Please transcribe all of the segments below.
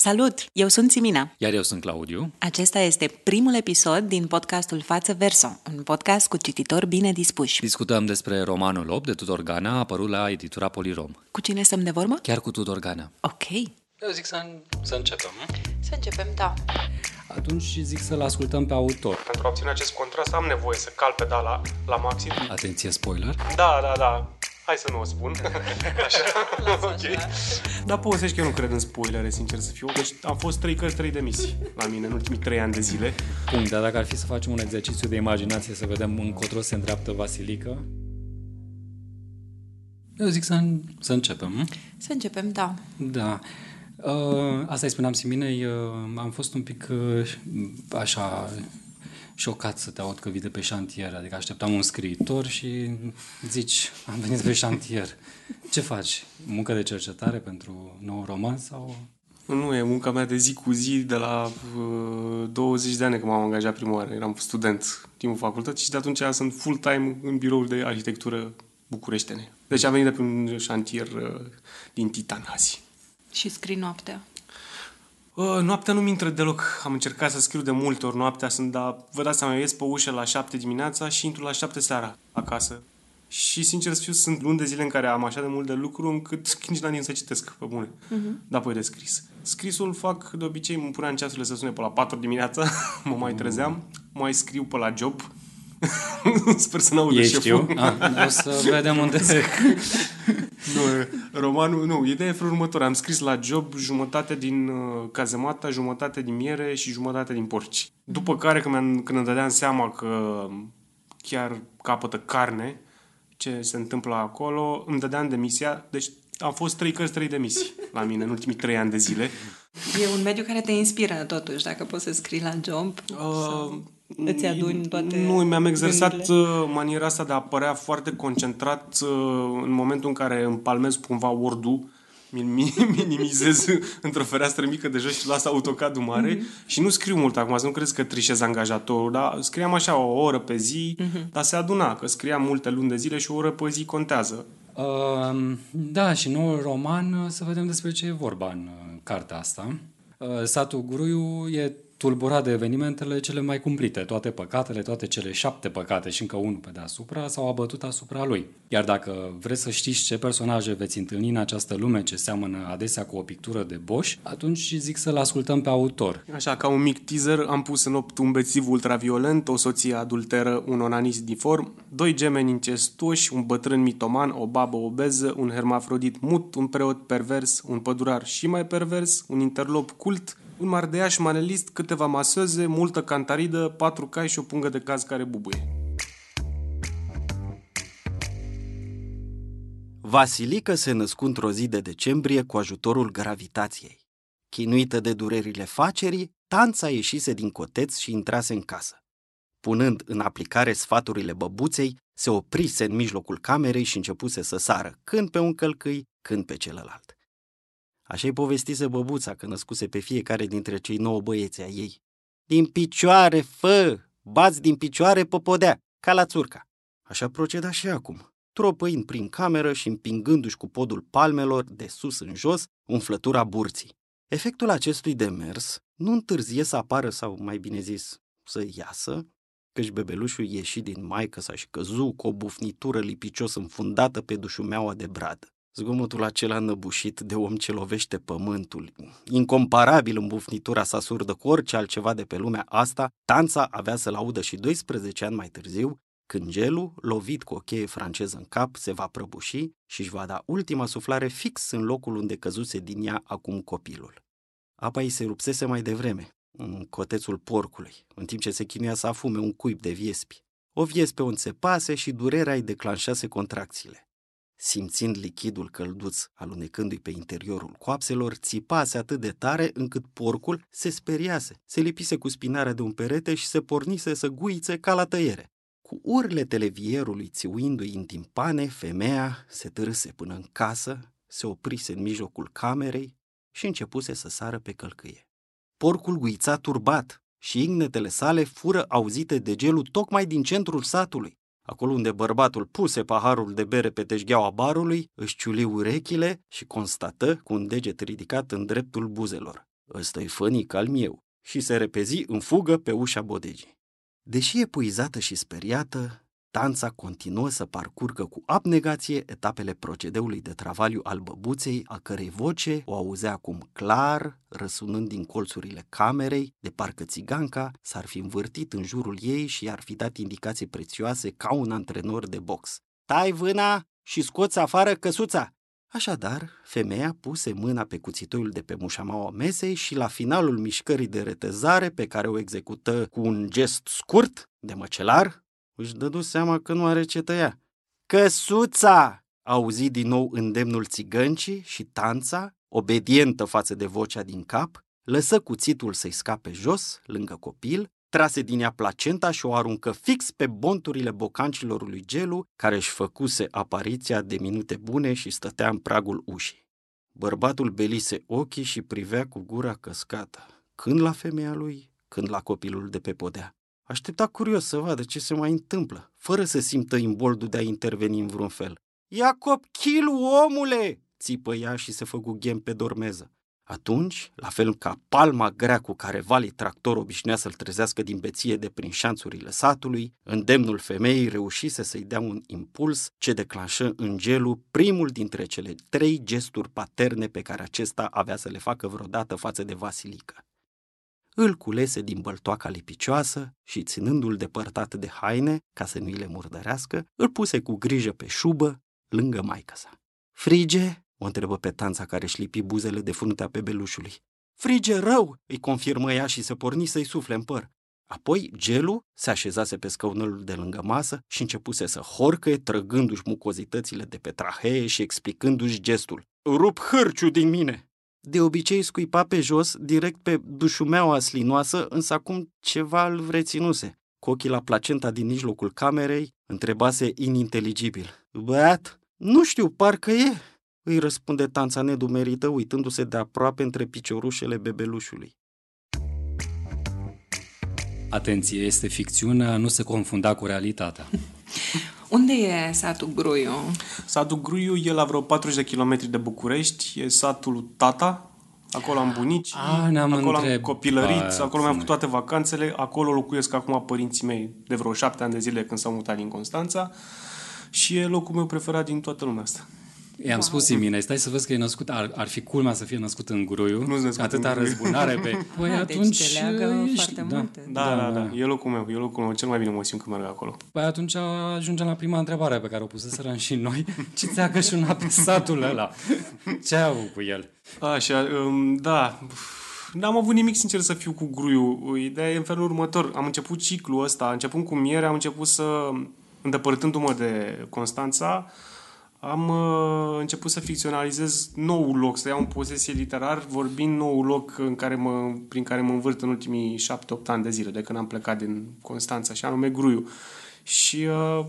Salut! Eu sunt Simina. Iar eu sunt Claudiu. Acesta este primul episod din podcastul Față Verso, un podcast cu cititori bine dispuși. Discutăm despre romanul 8 de Tudor Gana, apărut la editura Polirom. Cu cine stăm de vorbă? Chiar cu Tudor Gana. Ok. Eu zic să, să începem. Să începem, da. Atunci zic să-l ascultăm pe autor. Pentru a obține acest contrast am nevoie să cal pedala la maxim. Atenție, spoiler. Da, da, da. Hai să nu o spun. Așa. ok. Dar povestești că eu nu cred în spoilere, sincer să fiu. Deci am fost trei cărți, trei demisii la mine în ultimii trei ani de zile. Punct, dar dacă ar fi să facem un exercițiu de imaginație să vedem încotro se îndreaptă Vasilică. Eu zic să, să începem. Să începem, da. Da. Uh, asta îi spuneam Siminei, uh, am fost un pic uh, așa șocat să te aud că vii de pe șantier, adică așteptam un scriitor și zici, am venit pe șantier. Ce faci? Muncă de cercetare pentru nou roman sau... Nu, e munca mea de zi cu zi de la uh, 20 de ani când m-am angajat prima oară. Eram student timpul facultății și de atunci sunt full-time în biroul de arhitectură bucureștene. Deci am venit de pe un șantier uh, din Titan azi. Și scrii noaptea. Uh, noaptea nu-mi intră deloc. Am încercat să scriu de multe ori noaptea, sunt, dar vă dați seama, eu ies pe ușă la 7 dimineața și intru la 7 seara acasă. Și sincer să fiu, sunt luni de zile în care am așa de mult de lucru încât nici n-am timp să citesc, pe bune. Uh-huh. Dar apoi de scris. Scrisul fac de obicei, mă puneam ceasurile să sune pe la 4 dimineața, mă mai trezeam, mai scriu pe la job. Sper să n-audă Ești șeful. eu? Ah, o să vedem unde se... Nu, romanul, nu, ideea e felul următor. Am scris la job jumătate din uh, cazemata, jumătate din miere și jumătate din porci. După care, când, mi-am, când îmi dădeam seama că chiar capătă carne, ce se întâmplă acolo, îmi dădeam demisia. Deci am fost trei cărți, trei demisii la mine în ultimii trei ani de zile. E un mediu care te inspiră, totuși, dacă poți să scrii la job. Uh, Îți aduni toate Nu, mi-am exersat gândurile? uh, maniera asta de a părea foarte concentrat uh, în momentul în care împalmez cumva Word-ul, mi- mi- minimizez într-o fereastră mică de jos și las autocadul mare mm-hmm. și nu scriu mult acum, să nu crezi că trișez angajatorul, dar scriam așa o oră pe zi, mm-hmm. dar se aduna, că scriam multe luni de zile și o oră pe zi contează. Uh, da, și noul roman, uh, să vedem despre ce e vorba în uh, cartea asta. Uh, satul Guruiu e tulburat de evenimentele cele mai cumplite. Toate păcatele, toate cele șapte păcate și încă unul pe deasupra s-au abătut asupra lui. Iar dacă vreți să știți ce personaje veți întâlni în această lume ce seamănă adesea cu o pictură de boș, atunci zic să-l ascultăm pe autor. Așa, ca un mic teaser, am pus în opt un bețiv ultraviolent, o soție adulteră, un onanist diform, doi gemeni incestuoși, un bătrân mitoman, o babă obeză, un hermafrodit mut, un preot pervers, un pădurar și mai pervers, un interlop cult, un mardeiaș manelist, câteva maseze, multă cantaridă, patru cai și o pungă de caz care bubuie. Vasilică se născu într-o zi de decembrie cu ajutorul gravitației. Chinuită de durerile facerii, Tanța ieșise din coteț și intrase în casă. Punând în aplicare sfaturile băbuței, se oprise în mijlocul camerei și începuse să sară, când pe un călcâi, când pe celălalt. Așa-i povestise băbuța că născuse pe fiecare dintre cei nouă băieți ai ei. Din picioare, fă! Bați din picioare pe podea, ca la țurca. Așa proceda și acum, tropăind prin cameră și împingându-și cu podul palmelor de sus în jos umflătura burții. Efectul acestui demers nu întârzie să apară sau, mai bine zis, să iasă, căci bebelușul ieși din maică sa și căzu cu o bufnitură lipicios înfundată pe dușumeaua de brad. Zgomotul acela năbușit de om ce lovește pământul, incomparabil în bufnitura sa surdă cu orice altceva de pe lumea asta, Tanța avea să-l audă și 12 ani mai târziu, când gelul, lovit cu o cheie franceză în cap, se va prăbuși și își va da ultima suflare fix în locul unde căzuse din ea acum copilul. Apa îi se rupsese mai devreme, în cotețul porcului, în timp ce se chinuia să afume un cuib de viespi. O viespe o înțepase și durerea îi declanșase contracțiile. Simțind lichidul călduț alunecându-i pe interiorul coapselor, țipase atât de tare încât porcul se speriase, se lipise cu spinarea de un perete și se pornise să guițe ca la tăiere. Cu urletele vierului țiuindu-i în timpane, femeia se târâse până în casă, se oprise în mijlocul camerei și începuse să sară pe călcâie. Porcul guița turbat și ignetele sale fură auzite de gelul tocmai din centrul satului. Acolo unde bărbatul puse paharul de bere pe teșgheaua barului, își ciuli urechile și constată cu un deget ridicat în dreptul buzelor. ăsta e fănic al meu, și se repezi în fugă pe ușa bodegii. Deși epuizată și speriată, Tanța continuă să parcurgă cu abnegație etapele procedeului de travaliu al băbuței, a cărei voce o auzea acum clar, răsunând din colțurile camerei, de parcă țiganca s-ar fi învârtit în jurul ei și i-ar fi dat indicații prețioase ca un antrenor de box. Tai vâna și scoți afară căsuța! Așadar, femeia puse mâna pe cuțitoiul de pe mușamaua mesei și la finalul mișcării de retezare pe care o execută cu un gest scurt de măcelar, își dădu seama că nu are ce tăia. Căsuța! Auzi din nou îndemnul țigăncii și tanța, obedientă față de vocea din cap, lăsă cuțitul să-i scape jos, lângă copil, trase din ea placenta și o aruncă fix pe bonturile bocancilor lui Gelu, care își făcuse apariția de minute bune și stătea în pragul ușii. Bărbatul belise ochii și privea cu gura căscată, când la femeia lui, când la copilul de pe podea. Aștepta curios să vadă ce se mai întâmplă, fără să simtă imboldul de a interveni în vreun fel. Iacob Chilu, omule!" țipă ea și se făcu ghem pe dormeză. Atunci, la fel ca palma grea cu care Vali tractor obișnuia să-l trezească din beție de prin șanțurile satului, îndemnul femeii reușise să-i dea un impuls ce declanșă în gelul primul dintre cele trei gesturi paterne pe care acesta avea să le facă vreodată față de Vasilică îl culese din băltoaca lipicioasă și, ținându-l depărtat de haine, ca să nu-i le murdărească, îl puse cu grijă pe șubă, lângă maică sa. Frige? o întrebă pe tanța care își lipi buzele de fruntea pe belușului. Frige rău, îi confirmă ea și se porni să-i sufle în păr. Apoi Gelu se așezase pe scaunelul de lângă masă și începuse să horcă, trăgându-și mucozitățile de pe trahee și explicându-și gestul. Rup hârciu din mine! De obicei scuipa pe jos, direct pe dușumeaua slinoasă, însă acum ceva îl vreținuse. Cu ochii la placenta din mijlocul camerei, întrebase ininteligibil. Băiat? Nu știu, parcă e, îi răspunde tanța nedumerită, uitându-se de aproape între piciorușele bebelușului. Atenție, este ficțiunea, nu se confunda cu realitatea. Unde e satul Gruiu? Satul Gruiu e la vreo 40 de kilometri de București, e satul Tata, acolo am bunici, A, ne-am acolo întrebat. am copilărit, acolo mi-am făcut toate vacanțele, acolo locuiesc acum părinții mei de vreo șapte ani de zile când s-au mutat din Constanța și e locul meu preferat din toată lumea asta. I-am wow. spus Simine, stai să vezi că e născut, ar, ar fi culmea să fie născut în Gruiu, Nu-s născut atâta în Gruiu. răzbunare pe... Păi Ah, atunci deci te leagă ești, foarte da. multe. Da, da, da, e locul meu, e locul meu, cel mai bine mă simt când merg acolo. Păi atunci ajungem la prima întrebare pe care o puseserăm și noi. Ce ți-a și una pe satul ăla? Ce ai avut cu el? Așa, um, da, N-am avut nimic, sincer, să fiu cu gruiul. Ideea e în felul următor. Am început ciclul ăsta, începând cu miere, am început să, îndepărtându-mă de Constanța, am uh, început să ficționalizez noul loc, să iau în posesie literar, vorbind noul loc în care mă, prin care mă învârt în ultimii șapte-opt ani de zile, de când am plecat din Constanța, și anume Gruiu. Și uh,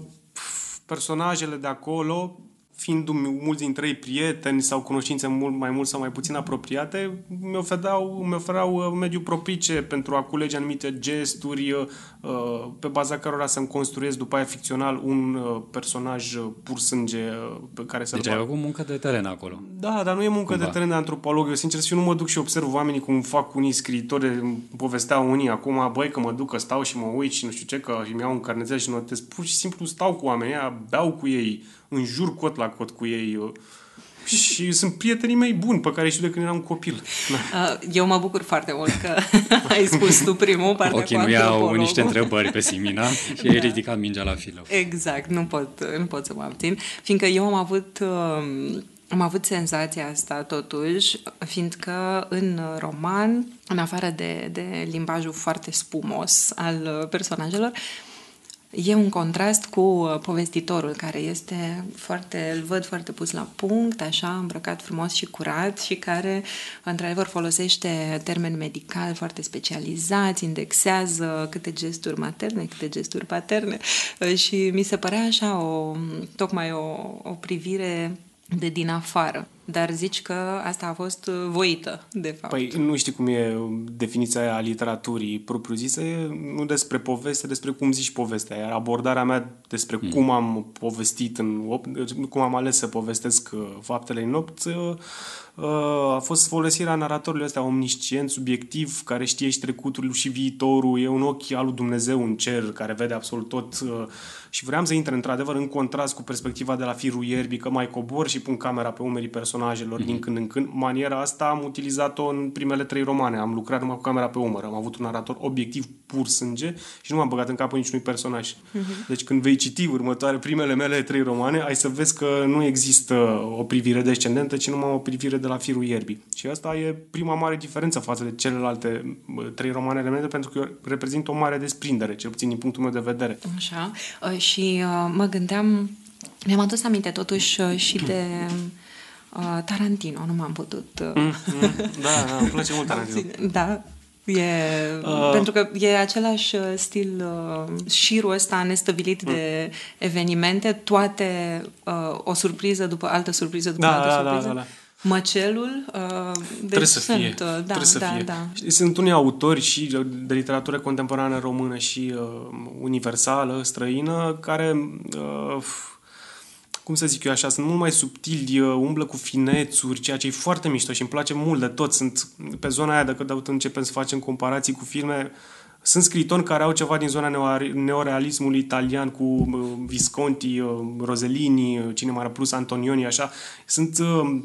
personajele de acolo, fiind mulți dintre ei prieteni sau cunoștințe mult mai mult sau mai puțin apropiate, mi oferau, mi oferau uh, mediu propice pentru a culege anumite gesturi uh, pe baza cărora să-mi construiesc după aia ficțional un uh, personaj uh, pur sânge uh, pe care să-l Deci ai făcut muncă de teren acolo. da, dar nu e muncă Cumva. de teren de antropolog. Eu, sincer, să fiu, nu mă duc și observ oamenii cum fac unii scriitori, îmi povesteau unii acum, băi, că mă duc, că stau și mă uit și nu știu ce, că îmi iau un carnețel și notez. Pur și simplu stau cu oamenii ăia, beau cu ei, înjur cot la cot cu ei eu. și sunt prietenii mei buni pe care îi știu de când eram copil. Da. Uh, Eu mă bucur foarte mult că ai spus tu primul partea Ok, cu nu iau antropologul. niște întrebări pe Simina și ai ridicat mingea la filă. Exact, nu pot, nu pot să mă abțin, fiindcă eu am avut, um, am avut senzația asta totuși, fiindcă în roman, în afară de, de limbajul foarte spumos al uh, personajelor, E un contrast cu uh, povestitorul care este foarte, îl văd foarte pus la punct, așa, îmbrăcat frumos și curat și care, într-adevăr, folosește termeni medicali foarte specializați, indexează câte gesturi materne, câte gesturi paterne uh, și mi se părea așa o, tocmai o, o privire de din afară. Dar zici că asta a fost uh, voită, de fapt. Păi nu știi cum e definiția aia a literaturii propriu-zisă, e nu despre poveste, despre cum zici povestea. Iar abordarea mea despre mm. cum am povestit, în, cum am ales să povestesc uh, faptele în nopt, uh, a fost folosirea naratorului ăsta omniscient, subiectiv, care știe și trecutul și viitorul, e un ochi al lui Dumnezeu în cer, care vede absolut tot și vreau să intre într-adevăr în contrast cu perspectiva de la firul ierbii, că mai cobor și pun camera pe umerii personajelor mm-hmm. din când în când. Maniera asta am utilizat-o în primele trei romane. Am lucrat numai cu camera pe umăr, am avut un narator obiectiv pur sânge și nu m-am băgat în capul niciunui personaj. Mm-hmm. Deci când vei citi următoare primele mele trei romane, ai să vezi că nu există o privire descendentă, ci numai o privire de la firul ierbii. Și asta e prima mare diferență față de celelalte trei romane mele, pentru că reprezintă o mare desprindere, cel puțin din punctul meu de vedere. Așa și uh, mă gândeam, mi-am adus aminte totuși uh, și de uh, Tarantino, nu m-am putut... Uh... Mm, mm, da, da, îmi place mult Tarantino. da, E, uh, pentru că e același uh, stil, uh, șirul ăsta nestabilit mm. de evenimente, toate uh, o surpriză după altă surpriză după da, altă da, surpriză. Da, da, da. Măcelul, uh, deci trebuie să sunt, fie. Uh, da, trebuie să da, fie. Da. Sunt unii autori și de literatură contemporană română și uh, universală, străină, care, uh, cum să zic eu așa, sunt mult mai subtili, uh, umblă cu finețuri, ceea ce e foarte mișto și îmi place mult de tot. Sunt pe zona aia, dacă începem să facem comparații cu filme, uh, sunt scritori care au ceva din zona neorealismului italian cu uh, Visconti, uh, Rosellini, uh, cine mai plus Antonioni, așa. Sunt uh,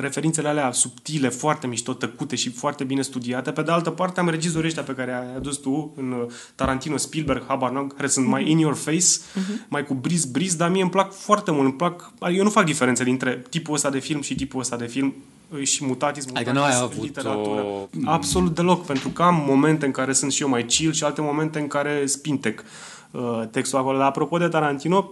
referințele alea subtile, foarte mișto, tăcute și foarte bine studiate. Pe de altă parte am regizorii ăștia pe care ai adus tu în Tarantino, Spielberg, Habar care sunt mai in your face, uh-huh. mai cu briz, briz, dar mie îmi plac foarte mult. Îmi plac, eu nu fac diferențe dintre tipul ăsta de film și tipul ăsta de film și mutatis, mutatis adică nu ai avut literatură. O... Absolut deloc, pentru că am momente în care sunt și eu mai chill și alte momente în care spintec uh, textul acolo. Dar apropo de Tarantino,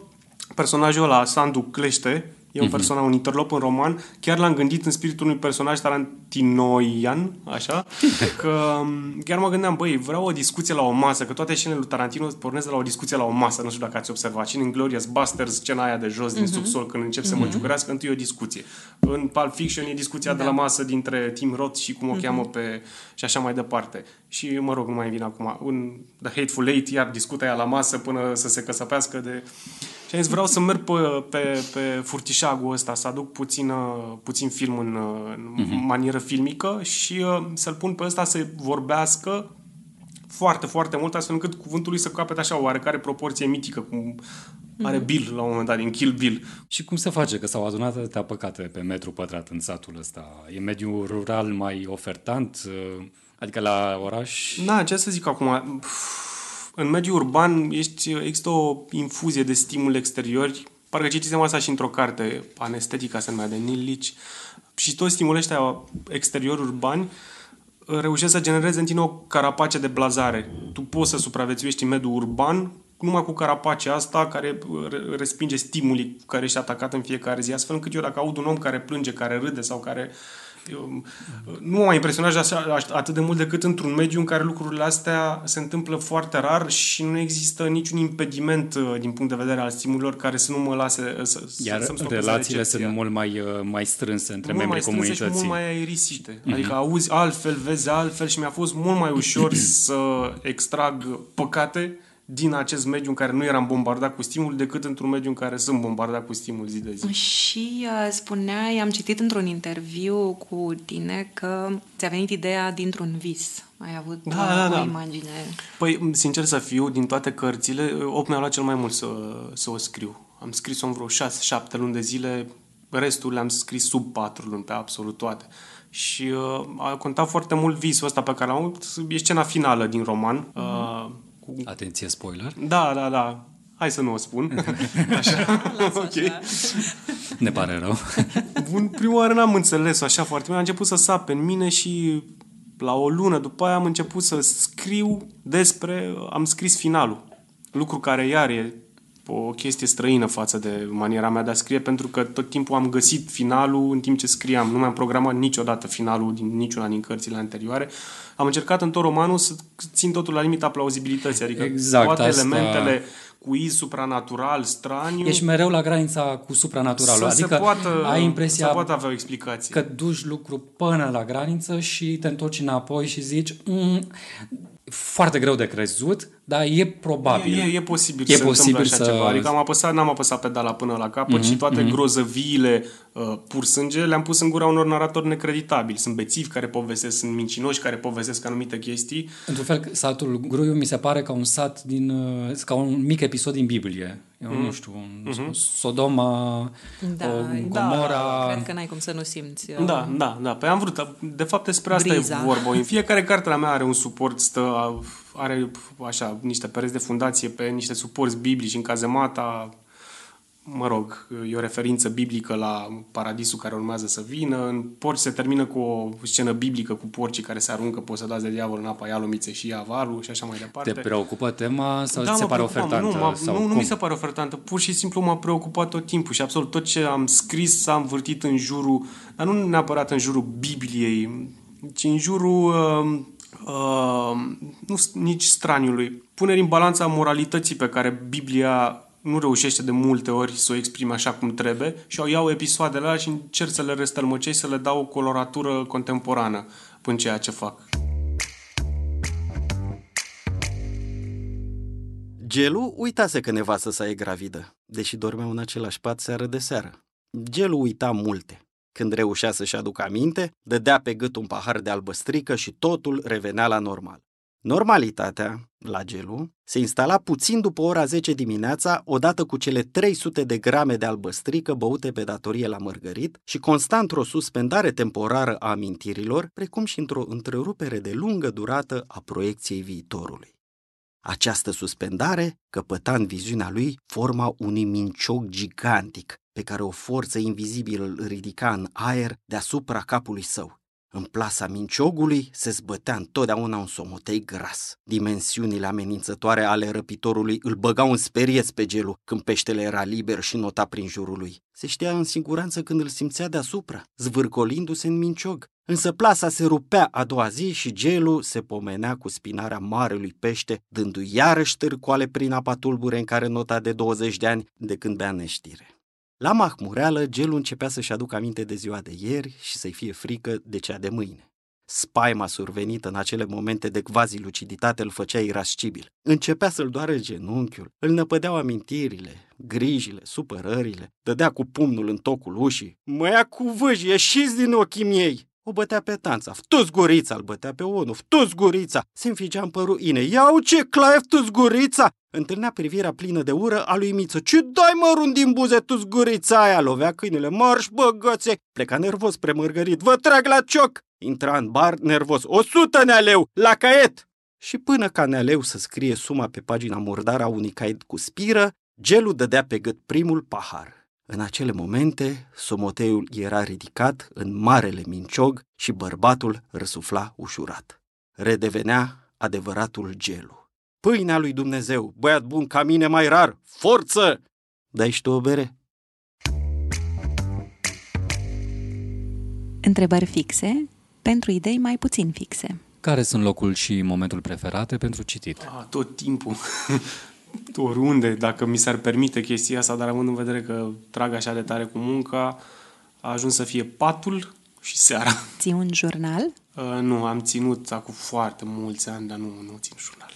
personajul ăla, Sandu Clește, E un uh-huh. personaj, un interlop în roman. Chiar l-am gândit în spiritul unui personaj tarantinoian, așa, că um, chiar mă gândeam, băi, vreau o discuție la o masă, că toate scenele lui Tarantino pornesc de la o discuție la o masă, nu știu dacă ați observat. Și în Glorious Busters, scena aia de jos, uh-huh. din mhm. subsol, când încep uh-huh. să mă mhm. ciugurească, întâi o discuție. În Pulp Fiction e discuția da. de la da. masă dintre Tim Roth și cum o uh-huh. cheamă pe... și așa mai departe. Și, mă rog, nu mai vin acum. Un The Hateful Eight, iar discută aia la masă până să se căsăpească de... Și am zis, vreau să merg pe, pe, pe furtișagul ăsta, să aduc puțin, puțin film în, în uh-huh. manieră filmică și uh, să-l pun pe ăsta să vorbească foarte, foarte mult, astfel încât cuvântul lui să capete așa o oarecare proporție mitică, cum are mhm. Bill la un moment dat, din Kill Bill. Și cum se face că s-au adunat atâtea păcate pe metru pătrat în satul ăsta? E mediul rural mai ofertant? Uh, adică la oraș? Da, ce să zic acum? În mediul urban ești, există o infuzie de stimuli exteriori Parcă citisem asta și într-o carte, Anestetica se numea, de Neil Leach. Și toți stimulii ăștia exterior urbani uh, reușesc să genereze în tine o carapace de blazare. Tu poți să supraviețuiești în mediul urban numai cu carapacea asta care uh, respinge stimulii care ești atacat în fiecare zi, astfel încât eu dacă aud un om care plânge, care râde sau care eu, nu mă mai impresionează așa, atât de mult decât într-un mediu în care lucrurile astea se întâmplă foarte rar și nu există niciun impediment uh, din punct de vedere al stimulilor care să nu mă lase uh, să Iar să relațiile sunt mult mai, uh, mai strânse între mult membrii mai comunității. Și mult mai aerisite. Mm-hmm. Adică auzi altfel, vezi altfel și mi-a fost mult mai ușor să extrag păcate din acest mediu în care nu eram bombardat cu stimul decât într-un mediu în care sunt bombardat cu stimul zi de zi. Și uh, spuneai, am citit într-un interviu cu tine că ți-a venit ideea dintr-un vis. Ai avut da, da, da. o imagine. Păi, sincer să fiu, din toate cărțile, 8 mi-a luat cel mai mult să, să o scriu. Am scris-o în vreo 6-7 luni de zile, restul le-am scris sub 4 luni, pe absolut toate. Și uh, a contat foarte mult visul ăsta pe care l-am avut. E scena finală din roman. Mm-hmm. Uh, cu... Atenție, spoiler. Da, da, da. Hai să nu o spun. Așa. ok. Ne pare rău. Bun, prima oară n-am înțeles așa foarte bine. A început să sape în mine și la o lună după aia am început să scriu despre... Am scris finalul. Lucru care iar e o chestie străină față de maniera mea de a scrie, pentru că tot timpul am găsit finalul în timp ce scriam. Nu mi-am programat niciodată finalul din niciuna din cărțile anterioare. Am încercat în tot romanul să țin totul la limita plauzibilității, adică exact, toate asta... elementele cuiz supranatural, straniu. Ești mereu la granița cu supranaturalul. să adică se poată, ai impresia să poată avea o explicație. că duci lucru până la graniță și te întorci înapoi și zici mm, foarte greu de crezut, dar e probabil. E, e posibil E să posibil întâmple așa să- ceva. Adică am apăsat, n-am apăsat pedala până la capăt mm-hmm, și toate mm-hmm. grozăviile uh, pur sânge le-am pus în gura unor naratori necreditabili. Sunt bețivi care povestesc, sunt mincinoși care povestesc anumite chestii. Într-un fel, satul Gruiu mi se pare ca un sat din, uh, ca un mic episod din Biblie. Eu Mm. nu știu, un, Sodoma, Da, o da, Gomora. cred că n-ai cum să nu simți. uh, Da, da, da. Păi am vrut. De fapt, despre asta Briza. e vorba. În fiecare carte la mea are un suport, stă, are așa, niște pereți de fundație pe niște suporți biblici în cazemata. Mă rog, e o referință biblică la paradisul care urmează să vină. În porci se termină cu o scenă biblică cu porcii care se aruncă posădați de diavol în apa, ia lumițe și ia valul și așa mai departe. Te preocupă tema sau Da, ți se mă pare preocupă, ofertantă? Nu, mă, sau nu, nu cum? mi se pare ofertantă. Pur și simplu m-a preocupat tot timpul și absolut tot ce am scris s-a învârtit în jurul, dar nu neapărat în jurul Bibliei, ci în jurul uh, uh, nu, s- nici straniului. Puneri în balanța moralității pe care Biblia nu reușește de multe ori să o exprime așa cum trebuie și o iau episoadele alea și încerc să le răstălmăcesc, să le dau o coloratură contemporană în ceea ce fac. Gelu uitase că nevastă sa e gravidă, deși dormeau în același pat seară de seară. Gelu uita multe. Când reușea să-și aducă aminte, dădea pe gât un pahar de albăstrică și totul revenea la normal. Normalitatea, la Gelu, se instala puțin după ora 10 dimineața, odată cu cele 300 de grame de albăstrică băute pe datorie la mărgărit și constant într-o suspendare temporară a amintirilor, precum și într-o întrerupere de lungă durată a proiecției viitorului. Această suspendare căpăta în viziunea lui forma unui minciog gigantic pe care o forță invizibilă îl ridica în aer deasupra capului său. În plasa minciogului se zbătea întotdeauna un somotei gras. Dimensiunile amenințătoare ale răpitorului îl băgau în sperieți pe gelul când peștele era liber și nota prin jurul lui. Se știa în siguranță când îl simțea deasupra, zvârcolindu-se în minciog. Însă plasa se rupea a doua zi și gelul se pomenea cu spinarea marelui pește, dându-i iarăși târcoale prin apa tulbure în care nota de 20 de ani de când bea neștire. La mahmureală, gelul începea să-și aducă aminte de ziua de ieri și să-i fie frică de cea de mâine. Spaima survenită în acele momente de quasi-luciditate îl făcea irascibil. Începea să-l doară genunchiul, îl năpădeau amintirile, grijile, supărările, dădea cu pumnul în tocul ușii. Mă ia cu vâji, ieșiți din ochii miei! O bătea pe tanța, ftus gurița, îl bătea pe unul, ftus gurița, se înfigea în părul ine, iau ce claie ftus gurița! Întâlnea privirea plină de ură a lui Miță. Ce dai mărunt din buze tu zgurița aia? Lovea câinele. Marș, băgățe! Pleca nervos spre mărgărit. Vă trag la cioc! Intra în bar nervos. O sută nealeu! La caiet! Și până ca nealeu să scrie suma pe pagina murdară a unui caiet cu spiră, gelul dădea pe gât primul pahar. În acele momente, somoteiul era ridicat în marele minciog și bărbatul răsufla ușurat. Redevenea adevăratul gelu. Pâinea lui Dumnezeu, băiat bun ca mine mai rar, forță! Dai și tu o bere? Întrebări fixe pentru idei mai puțin fixe. Care sunt locul și momentul preferate pentru citit? Ah, tot timpul. Oriunde, dacă mi s-ar permite chestia asta, dar având în vedere că trag așa de tare cu munca, a ajuns să fie patul și seara. Ții un jurnal? Uh, nu, am ținut acum foarte mulți ani, dar nu, nu țin jurnal.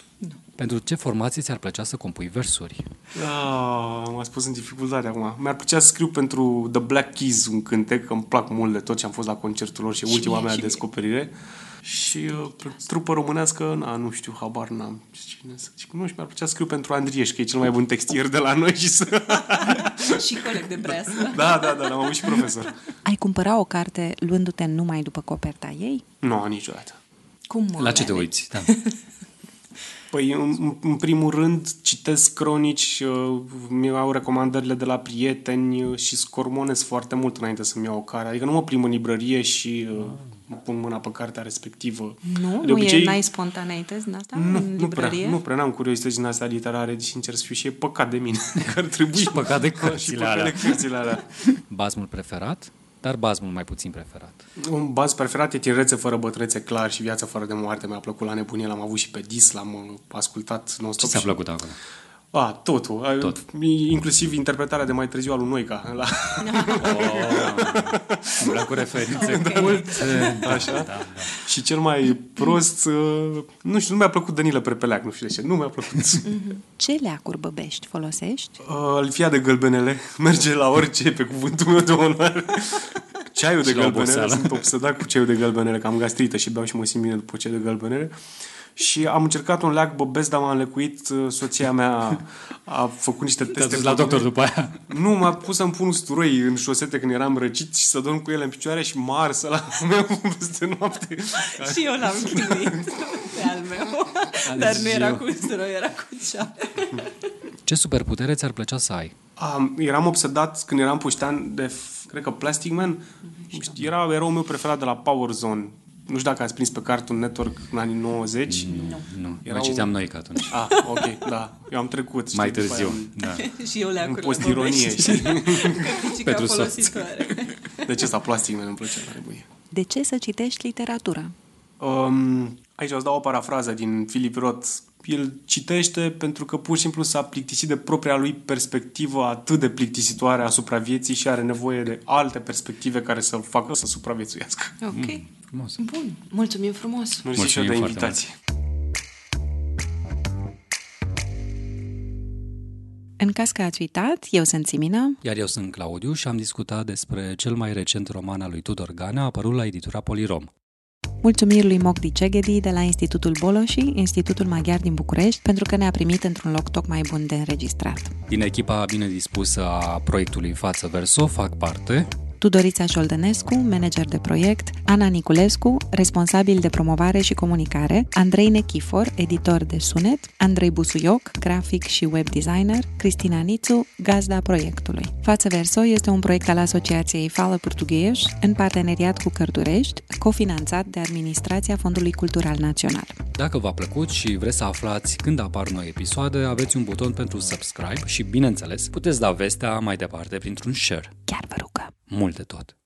Pentru ce formație ți-ar plăcea să compui versuri? Ah, m-a spus în dificultate acum. Mi-ar plăcea să scriu pentru The Black Keys un cântec, că îmi plac mult de tot ce am fost la concertul lor și, Și ultima mie, mea și mie. Descoperire. Și uh, trupă românească, na, nu știu, habar n-am. Cine să zic, nu știu, mi-ar plăcea să scriu pentru Andrieș, că e cel mai bun textier de la noi și să... și coleg de presă. da, da, da, l-am avut și profesor. Ai cumpăra o carte luându-te numai după coperta ei? Nu, niciodată. Cum, mă, La ce te Lene? uiți? Da. Păi, în, în- în primul rând, citesc cronici, uh, mi au recomandările de la prieteni uh, și scormonez foarte mult înainte să-mi iau o carte. Adică nu mă plimb în librărie și uh, pun mâna pe cartea respectivă. Nu? De nu obicei, e, n-ai spontaneități din asta nu, în nu prea, librărie? nu prea, n-am curiozități din astea literare, sincer să fiu, și e păcat de mine că ar trebui. Și păcat de și cărțile păcat alea. de cărțile alea. Bazmul preferat, dar bazmul mai puțin preferat. Un baz preferat e Tinerețe fără bătrânețe clar și Viața fără de moarte. Mi-a plăcut la nebunie, l-am avut și pe dis, l-am uh, ascultat Ce non-stop. ți-a și- plăcut acolo? A, totul. Tot. Inclusiv interpretarea de mai târziu al lui Noica. La... Oh, cu referințe okay. multe. Așa? Da, da. Și cel mai prost, uh, nu știu, nu mi-a plăcut Danila Prepeleac, nu știu de ce, nu mi-a plăcut. Ce leacuri băbești folosești? Uh, Alfia de gălbenele, merge la orice pe cuvântul meu de onoare. Ceaiul de Și la gălbenele, oboseală. sunt obsedat cu ceaiul de gălbenele, că am gastrită și beau și mă simt bine după ceaiul de gălbenele. Și am încercat un leac bobesc, dar m-a înlecuit. uh, Soția mea a făcut niște Te-a teste. dus la pe doctor mine. după aia. Nu, m-a pus să-mi pun usturoi în șosete când eram răcit și să dorm cu ele în picioare și m-a ars la meu peste noapte. Și eu l-am chinuit pe al meu. Dar nu și era eu. cu usturoi, era cu ceapă. Ce superputere ți-ar plăcea să ai? Um, eram obsedat când eram puștean de, f- cred că Plastic Man. Știi, Era eroul meu preferat de la Power Zone. Nu știu dacă ați prins pe Cartoon Network în anii 90. Nu. Nu. Era Mai un- citeam noi ca atunci. Ah, ok, da. Eu am trecut. știi, Mai după târziu. aia Da. Și eu În, în leacurile post-ironie, băbești. știi? Picica Pentru soț. folositoare. De ce ăsta Plastic Man îmi plăcea la nebunie. De ce să citești literatură? Um, aici o să dau o parafrază din Philip Roth. El citește pentru că pur și simplu s-a plictisit de propria lui perspectivă atât de plictisitoare asupra vieții și are nevoie de alte perspective care să-l facă să supraviețuiască. Ok. Frumos. Bun. Mulțumim frumos. Mersi și eu Mulțumim de foarte invitație. În caz că ați uitat, eu sunt Simina Iar eu sunt Claudiu și am discutat despre cel mai recent roman al lui Tudor Ganea, apărut la editura Polirom. Mulțumiri lui Mogdi Cegedi de la Institutul Boloși, Institutul Maghiar din București, pentru că ne-a primit într-un loc tocmai bun de înregistrat. Din echipa bine dispusă a proiectului Față Verso fac parte Tudorița Șoldănescu, manager de proiect, Ana Niculescu, responsabil de promovare și comunicare, Andrei Nechifor, editor de sunet, Andrei Busuioc, grafic și web designer, Cristina Nițu, gazda proiectului. Față Verso este un proiect al Asociației Fala Portughez în parteneriat cu Cărturești, cofinanțat de Administrația Fondului Cultural Național. Dacă v-a plăcut și vreți să aflați când apar noi episoade, aveți un buton pentru subscribe și, bineînțeles, puteți da vestea mai departe printr-un share. Chiar vă rugăm! Mult de tot!